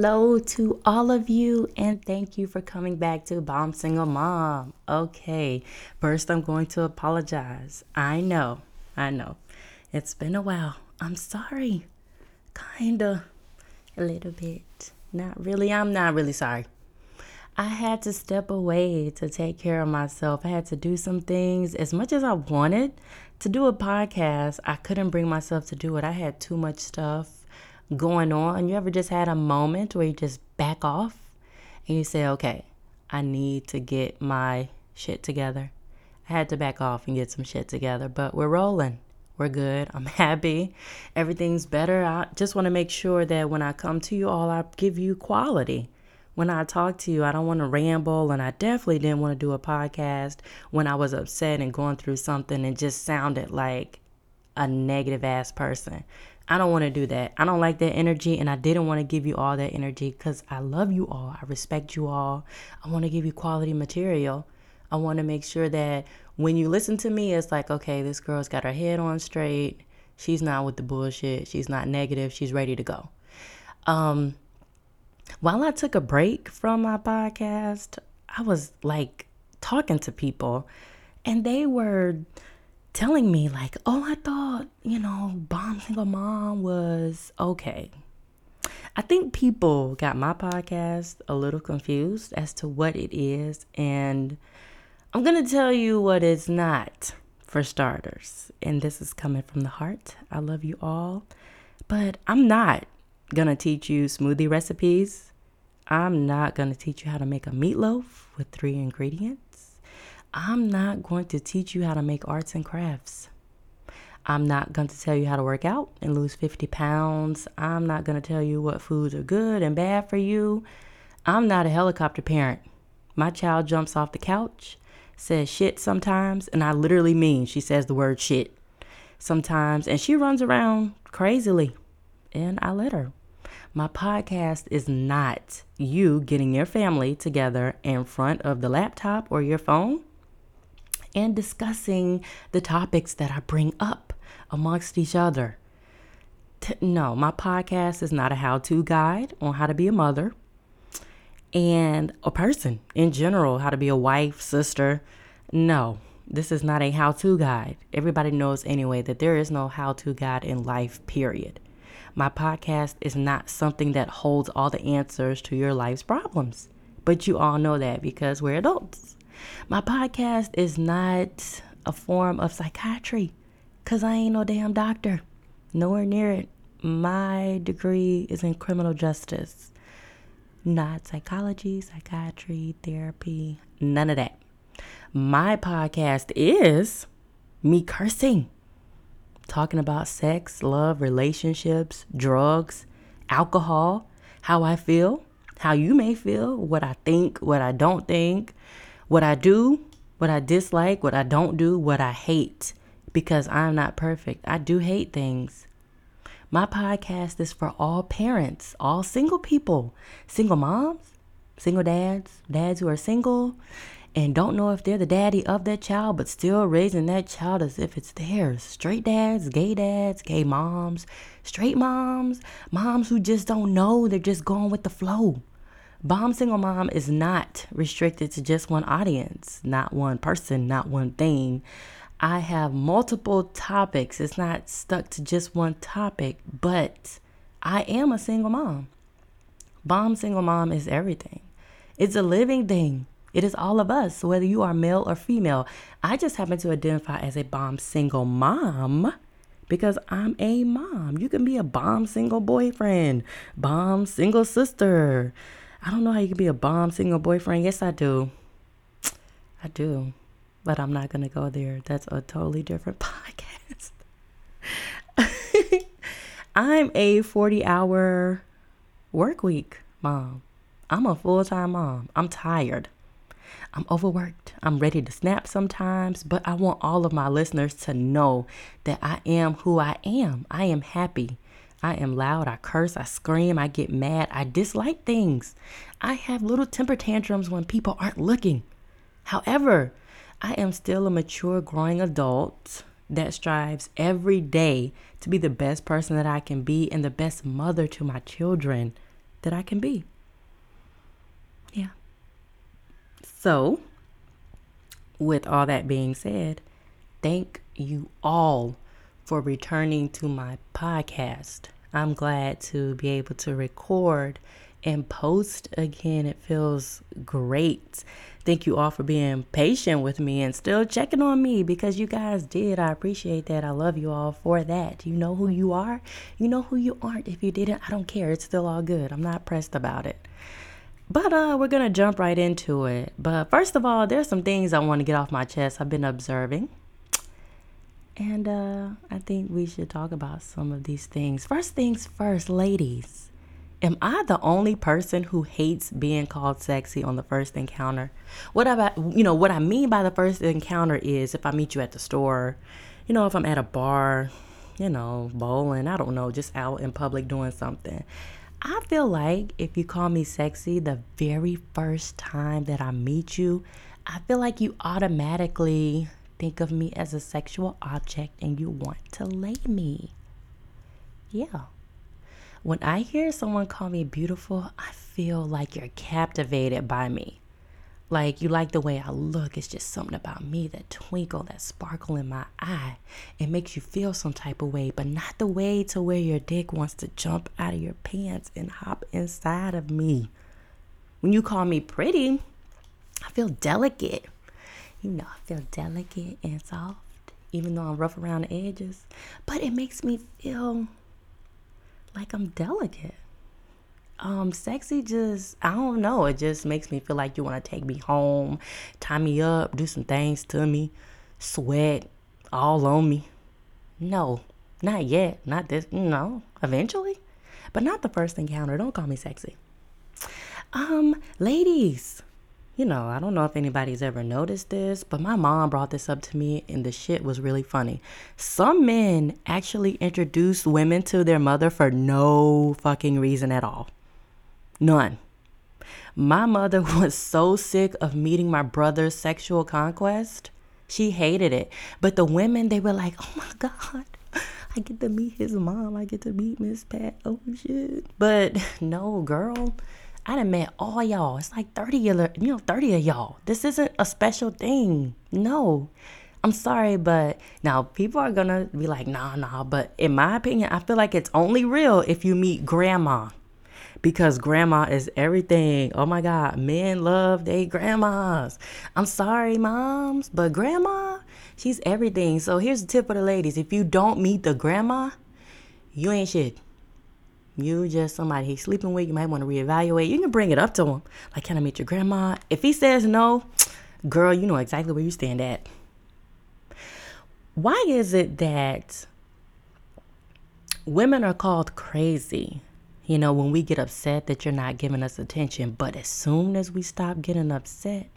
hello to all of you, and thank you for coming back to Bomb Single Mom. Okay, first, I'm going to apologize. I know, I know, it's been a while. I'm sorry. Kinda, a little bit. Not really, I'm not really sorry. I had to step away to take care of myself. I had to do some things. As much as I wanted to do a podcast, I couldn't bring myself to do it. I had too much stuff going on. You ever just had a moment where you just back off and you say, okay, I need to get my shit together? I had to back off and get some shit together, but we're rolling. We're good. I'm happy. Everything's better. I just want to make sure that when I come to you all, I give you quality. When I talk to you, I don't want to ramble, and I definitely didn't want to do a podcast when I was upset and going through something and just sounded like a negative ass person. I don't want to do that. I don't like that energy, and I didn't want to give you all that energy because I love you all. I respect you all. I want to give you quality material. I want to make sure that when you listen to me, it's like, okay, this girl's got her head on straight. She's not with the bullshit. She's not negative. She's ready to go. Um, while I took a break from my podcast, I was like talking to people, and they were telling me like, "Oh, I thought, you know, bomb single mom was okay." I think people got my podcast a little confused as to what it is, and I'm going to tell you what it's not for starters. And this is coming from the heart. I love you all, but I'm not going to teach you smoothie recipes. I'm not going to teach you how to make a meatloaf with three ingredients. I'm not going to teach you how to make arts and crafts. I'm not going to tell you how to work out and lose 50 pounds. I'm not going to tell you what foods are good and bad for you. I'm not a helicopter parent. My child jumps off the couch, says shit sometimes, and I literally mean she says the word shit sometimes, and she runs around crazily, and I let her. My podcast is not you getting your family together in front of the laptop or your phone and discussing the topics that I bring up amongst each other. T- no, my podcast is not a how to guide on how to be a mother and a person in general, how to be a wife, sister. No, this is not a how to guide. Everybody knows anyway that there is no how to guide in life, period. My podcast is not something that holds all the answers to your life's problems. But you all know that because we're adults. My podcast is not a form of psychiatry because I ain't no damn doctor. Nowhere near it. My degree is in criminal justice, not psychology, psychiatry, therapy, none of that. My podcast is me cursing, talking about sex, love, relationships, drugs, alcohol, how I feel, how you may feel, what I think, what I don't think, what I do, what I dislike, what I don't do, what I hate, because I'm not perfect. I do hate things. My podcast is for all parents, all single people, single moms, single dads, dads who are single and don't know if they're the daddy of that child, but still raising that child as if it's theirs. Straight dads, gay dads, gay moms, straight moms, moms who just don't know, they're just going with the flow. Bomb Single Mom is not restricted to just one audience, not one person, not one thing. I have multiple topics. It's not stuck to just one topic, but I am a single mom. Bomb Single Mom is everything. It's a living thing. It is all of us, whether you are male or female. I just happen to identify as a bomb single mom because I'm a mom. You can be a bomb single boyfriend, bomb single sister, I don't know how you can be a bomb single boyfriend. Yes, I do. I do. But I'm not going to go there. That's a totally different podcast. I'm a 40 hour work week mom. I'm a full time mom. I'm tired. I'm overworked. I'm ready to snap sometimes, but I want all of my listeners to know that I am who I am. I am happy. I am loud, I curse, I scream, I get mad, I dislike things. I have little temper tantrums when people aren't looking. However, I am still a mature, growing adult that strives every day to be the best person that I can be and the best mother to my children. that I can be. Yeah. So, with all that being said, thank you all for returning to my podcast. I'm glad to be able to record and post again. It feels great. Thank you all for being patient with me and still checking on me because you guys did. I appreciate that. I love you all for that. You know who you are, you know who you aren't. If you didn't, I don't care. It's still all good. I'm not pressed about it. But uh, we're gonna jump right into it. But first of all, there's some things I want to get off my chest. I've been observing, and uh, I think we should talk about some of these things. First things first, ladies am I the only person who hates being called sexy on the first encounter? What I, you know, what I mean by the first encounter is if I meet you at the store, you know, if I'm at a bar, you know, bowling, I don't know, just out in public doing something. I feel like if you call me sexy the very first time that I meet you, I feel like you automatically think of me as a sexual object and you want to lay me. Yeah. When I hear someone call me beautiful, I feel like you're captivated by me. Like you like the way I look. It's just something about me, that twinkle, that sparkle in my eye. It makes you feel some type of way, but not the way to where your dick wants to jump out of your pants and hop inside of me. When you call me pretty, I feel delicate. You know, I feel delicate and soft, even though I'm rough around the edges. But it makes me feel like I'm delicate. Um, sexy just I don't know. It just makes me feel like you want to take me home, tie me up, do some things to me, sweat all on me. No, not yet. Not this. No, eventually, but not the first encounter. Don't call me sexy. Um, ladies, you know, I don't know if anybody's ever noticed this, but my mom brought this up to me and the shit was really funny. Some men actually introduce women to their mother for no fucking reason at all. None. My mother was so sick of meeting my brother's sexual conquest. She hated it. But the women, they were like, oh my God, I get to meet his mom. I get to meet Miss Pat. Oh shit. But no, girl. I done met all y'all. It's like 30 of you know, 30 of y'all. This isn't a special thing. No. I'm sorry, but now people are gonna be like, nah, nah. But in my opinion, I feel like it's only real if you meet grandma. Because grandma is everything. Oh my God, men love their grandmas. I'm sorry, moms, but grandma, she's everything. So here's the tip for the ladies if you don't meet the grandma, you ain't shit you just somebody he's sleeping with, you might want to reevaluate. You can bring it up to him. Like, can I meet your grandma? If he says no, girl, you know exactly where you stand at. Why is it that women are called crazy? You know, when we get upset that you're not giving us attention, but as soon as we stop getting upset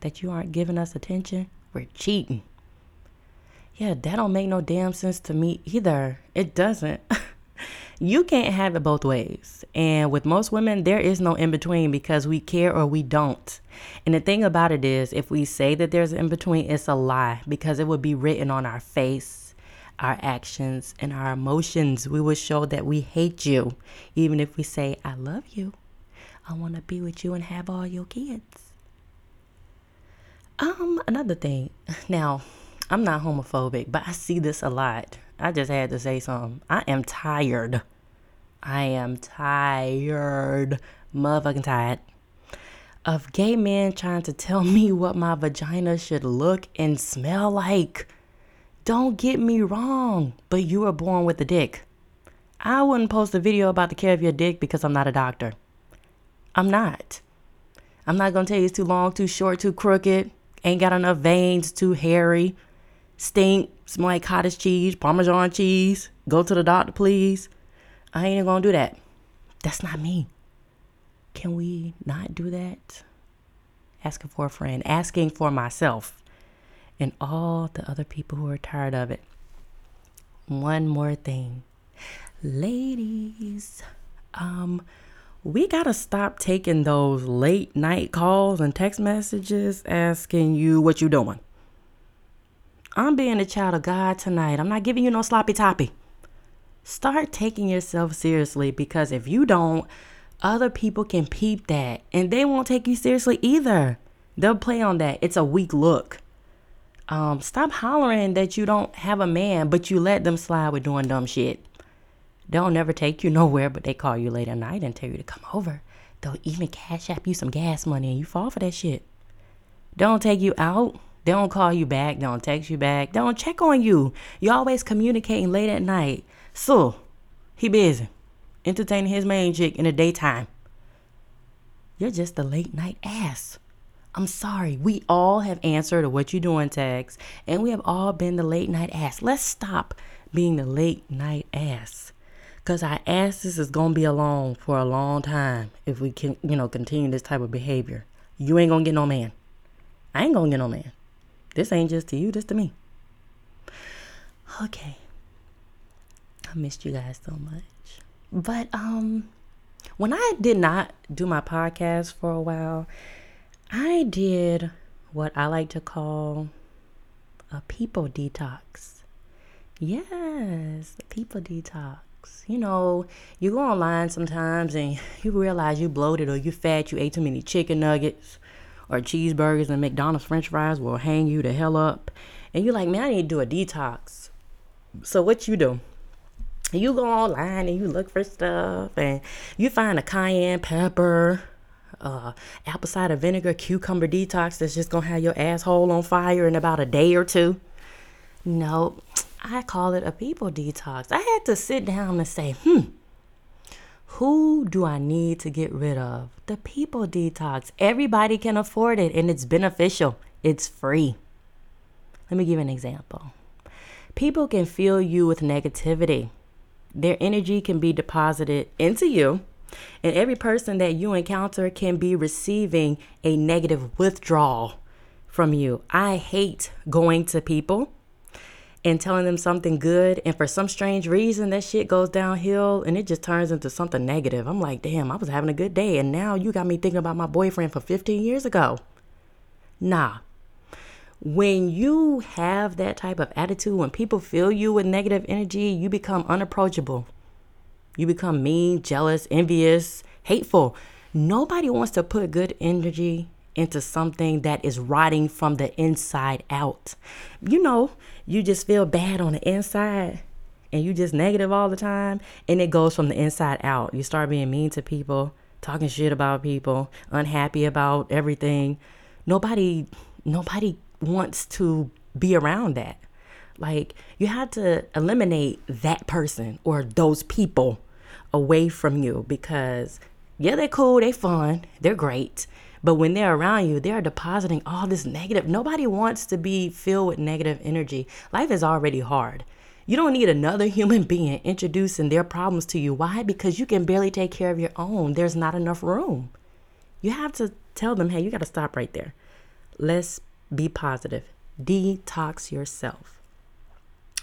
that you aren't giving us attention, we're cheating. Yeah, that don't make no damn sense to me either. It doesn't. you can't have it both ways. And with most women, there is no in between because we care or we don't. And the thing about it is, if we say that there's in between, it's a lie because it would be written on our face, our actions, and our emotions. We would show that we hate you, even if we say, I love you. I want to be with you and have all your kids. Um, another thing. Now, I'm not homophobic, but I see this a lot. I just had to say something. I am tired. I am tired, motherfucking tired, of gay men trying to tell me what my vagina should look and smell like. Don't get me wrong, but you were born with a dick. I wouldn't post a video about the care of your dick because I'm not a doctor. I'm not. I'm not gonna tell you it's too long, too short, too crooked, ain't got enough veins, too hairy, stink, smell like cottage cheese, Parmesan cheese. Go to the doctor, please. I ain't gonna do that. That's not me. Can we not do that? Asking for a friend, asking for myself, and all the other people who are tired of it. One more thing. Ladies, um, we gotta stop taking those late night calls and text messages asking you what you're doing. I'm being a child of God tonight. I'm not giving you no sloppy toppy. Start taking yourself seriously because if you don't, other people can peep that and they won't take you seriously either. They'll play on that. It's a weak look. Um, stop hollering that you don't have a man, but you let them slide with doing dumb shit. They'll never take you nowhere, but they call you late at night and tell you to come over. They'll even cash app you some gas money and you fall for that shit. Don't take you out. They don't call you back. They don't text you back. They don't check on you. You're always communicating late at night. So, he busy entertaining his main chick in the daytime. You're just a late night ass. I'm sorry. We all have answered to what you doing text, and we have all been the late night ass. Let's stop being the late night ass. Cause our asses is gonna be alone for a long time if we can, you know, continue this type of behavior. You ain't gonna get no man. I ain't gonna get no man. This ain't just to you, this to me. Okay. I missed you guys so much. But um when I did not do my podcast for a while, I did what I like to call a people detox. Yes, a people detox. You know, you go online sometimes and you realize you bloated or you fat, you ate too many chicken nuggets or cheeseburgers and McDonald's french fries will hang you the hell up. And you're like, man, I need to do a detox. So what you do? you go online and you look for stuff and you find a cayenne pepper uh, apple cider vinegar cucumber detox that's just gonna have your asshole on fire in about a day or two no i call it a people detox i had to sit down and say hmm who do i need to get rid of? The people detox. Everybody can afford it and it's beneficial. It's free. Let me give an example. People can fill you with negativity. Their energy can be deposited into you. And every person that you encounter can be receiving a negative withdrawal from you. I hate going to people and telling them something good. And for some strange reason, that shit goes downhill and it just turns into something negative. I'm like, damn, I was having a good day. And now you got me thinking about my boyfriend for 15 years ago. Nah, when you have that type of attitude, when people fill you with negative energy, you become unapproachable. You become mean, jealous, envious, hateful. Nobody wants to put good energy into something that is rotting from the inside out. You know, you just feel bad on the inside and you just negative all the time and it goes from the inside out. You start being mean to people, talking shit about people, unhappy about everything. Nobody nobody wants to be around that. Like you have to eliminate that person or those people away from you because yeah, they're cool, they're fun, they're great. But when they're around you, they're depositing all this negative. Nobody wants to be filled with negative energy. Life is already hard. You don't need another human being introducing their problems to you. Why? Because you can barely take care of your own. There's not enough room. You have to tell them, hey, you got to stop right there. Let's be positive. Detox yourself.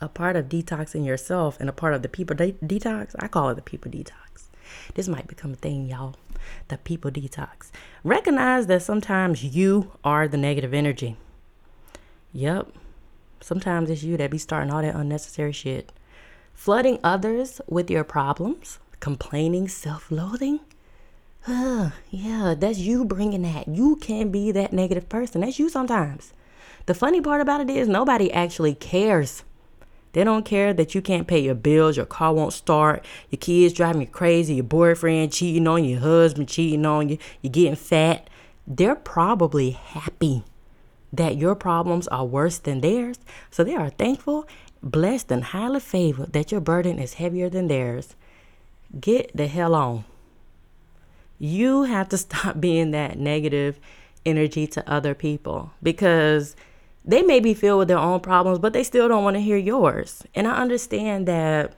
A part of detoxing yourself and a part of the people de- detox, I call it the people detox. This might become a thing, y'all. The people detox. Recognize that sometimes you are the negative energy. Yep. Sometimes it's you that be starting all that unnecessary shit. Flooding others with your problems, complaining, self loathing. Uh, yeah, that's you bringing that. You can be that negative person. That's you sometimes. The funny part about it is nobody actually cares. They don't care that you can't pay your bills, your car won't start, your kids driving you crazy, your boyfriend cheating on you, your husband cheating on you, you're getting fat. They're probably happy that your problems are worse than theirs. So they are thankful, blessed, and highly favored that your burden is heavier than theirs. Get the hell on. You have to stop being that negative energy to other people because they may be filled with their own problems, but they still don't want to hear yours. And I understand that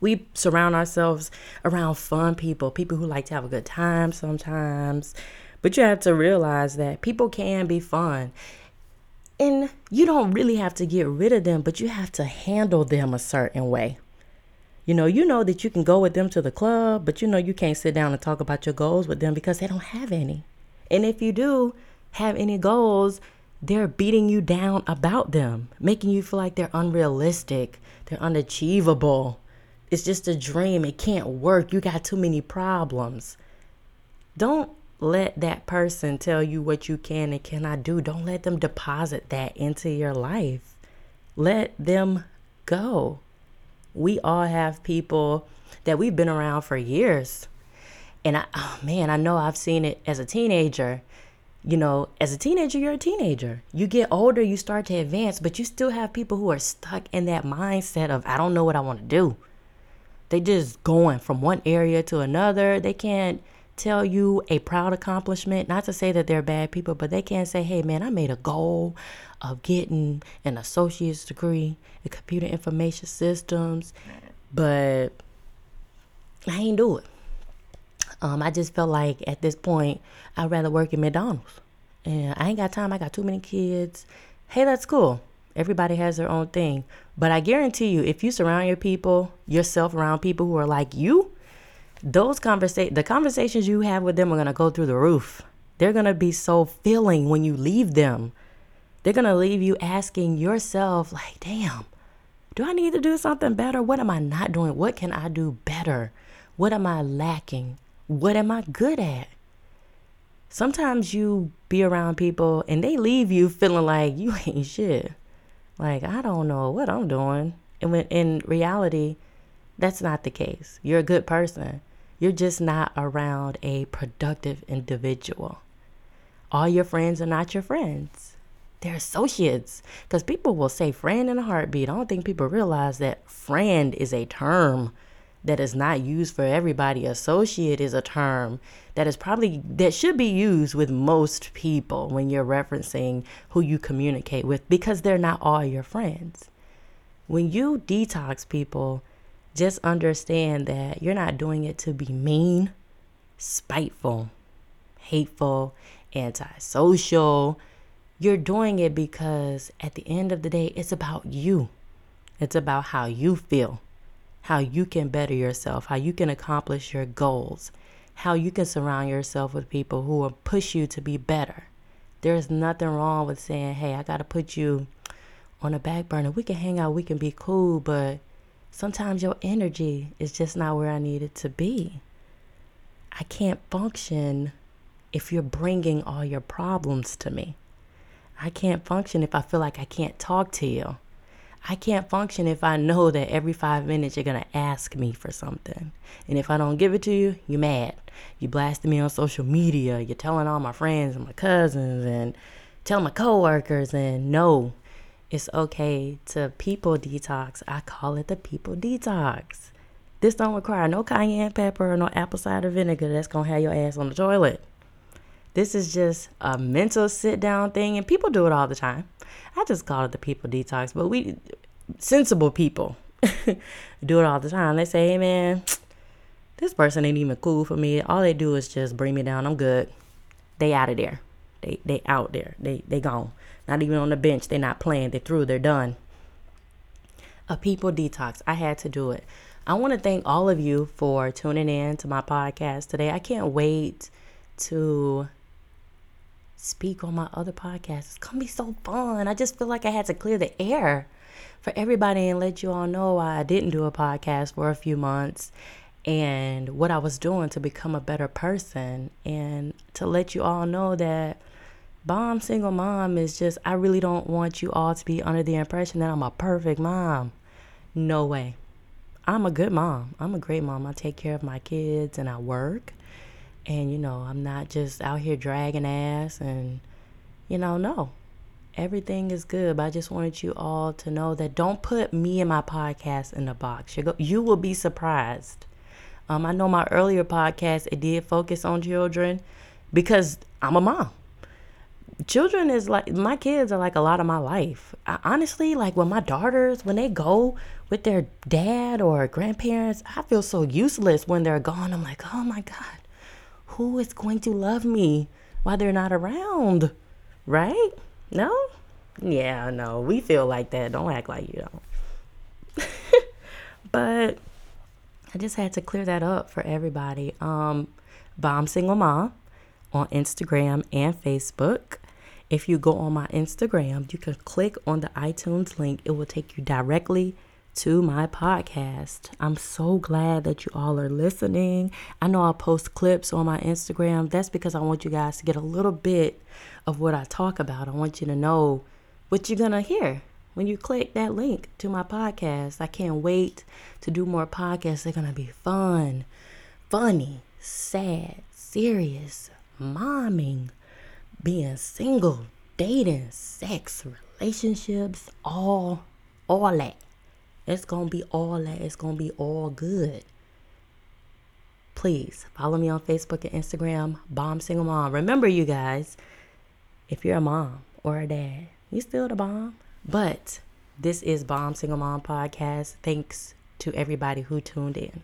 we surround ourselves around fun people, people who like to have a good time sometimes. But you have to realize that people can be fun. And you don't really have to get rid of them, but you have to handle them a certain way. You know, you know that you can go with them to the club, but you know you can't sit down and talk about your goals with them because they don't have any. And if you do have any goals, they're beating you down about them, making you feel like they're unrealistic, they're unachievable. it's just a dream. It can't work. You got too many problems. Don't let that person tell you what you can and cannot do. Don't let them deposit that into your life. Let them go. We all have people that we've been around for years. And I, oh man, I know I've seen it as a teenager. You know, as a teenager, you're a teenager. You get older, you start to advance, but you still have people who are stuck in that mindset of, I don't know what I want to do. They just going from one area to another. They can't tell you a proud accomplishment. Not to say that they're bad people, but they can't say, hey, man, I made a goal of getting an associate's degree in computer information systems, but I ain't do it. Um, I just felt like at this point, I'd rather work at McDonald's. And I ain't got time. I got too many kids. Hey, that's cool. Everybody has their own thing. But I guarantee you, if you surround your people, yourself around people who are like you, those conversa- the conversations you have with them are gonna go through the roof. They're gonna be so filling when you leave them. They're gonna leave you asking yourself, like, damn, do I need to do something better? What am I not doing? What can I do better? What am I lacking? What am I good at? Sometimes you be around people and they leave you feeling like you ain't shit. Like, I don't know what I'm doing. And when in reality, that's not the case. You're a good person. You're just not around a productive individual. All your friends are not your friends. They're associates. Because people will say friend in a heartbeat. I don't think people realize that friend is a term that is not used for everybody. Associate is a term that is probably that should be used with most people when you're referencing who you communicate with because they're not all your friends. When you detox people, just understand that you're not doing it to be mean, spiteful, hateful, antisocial. You're doing it because at the end of the day, it's about you. It's about how you feel, how you can better yourself, how you can accomplish your goals, how you can surround yourself with people who will push you to be better. There's nothing wrong with saying, hey, I got to put you on a back burner. We can hang out, we can be cool, but Sometimes your energy is just not where I need it to be. I can't function if you're bringing all your problems to me. I can't function if I feel like I can't talk to you. I can't function if I know that every five minutes you're to ask me for something. And if I don't give it to you, you're mad. You blasting me on social media. You're telling all my friends and my cousins and telling my coworkers. And no, it's okay to people detox. I call it the people detox. This don't require no cayenne pepper or no apple cider vinegar that's gonna have your ass on the toilet. This is just a mental sit down thing, and people do it all the time. I just call it the people detox, but we sensible people do it all the time. They say, hey man, this person ain't even cool for me. All they do is just bring me down. I'm good. They out of there. They they out there. They they gone. Not even on the bench. They're not playing. They're through. They're done. A people detox. I had to do it. I want to thank all of you for tuning in to my podcast today. I can't wait to speak on my other podcast. It's going to be so fun. I just feel like I had to clear the air for everybody and let you all know why I didn't do a podcast for a few months and what I was doing to become a better person and to let you all know that bomb single mom is just, I really don't want you all to be under the impression that I'm a perfect mom. No way. I'm a good mom. I'm a great mom. I take care of my kids and I work. And, you know, I'm not just out here dragging ass and, you know, no. Everything is good, but I just wanted you all to know that don't put me and my podcast in a box. You, go, you will be surprised. Um, I know my earlier podcast, it did focus on children because I'm a mom children is like my kids are like a lot of my life. I, honestly, like when my daughters when they go with their dad or grandparents, I feel so useless when they're gone. I'm like, "Oh my god. Who is going to love me while they're not around?" Right? No? Yeah, no. We feel like that. Don't act like you don't. but I just had to clear that up for everybody. Um Bomb Single Mom on Instagram and Facebook. If you go on my Instagram, you can click on the iTunes link. It will take you directly to my podcast. I'm so glad that you all are listening. I know I'll post clips on my Instagram. That's because I want you guys to get a little bit of what I talk about. I want you to know what you're going to hear when you click that link to my podcast. I can't wait to do more podcasts. They're going to be fun, funny, sad, serious, momming, being single, dating, sex, relationships, all all that. It's going to be all that. It's going to be all good. Please follow me on Facebook and Instagram, Bomb Single Mom. Remember, you guys, if you're a mom or a dad, you still the bomb. But this is Bomb Single Mom Podcast. Thanks to everybody who tuned in.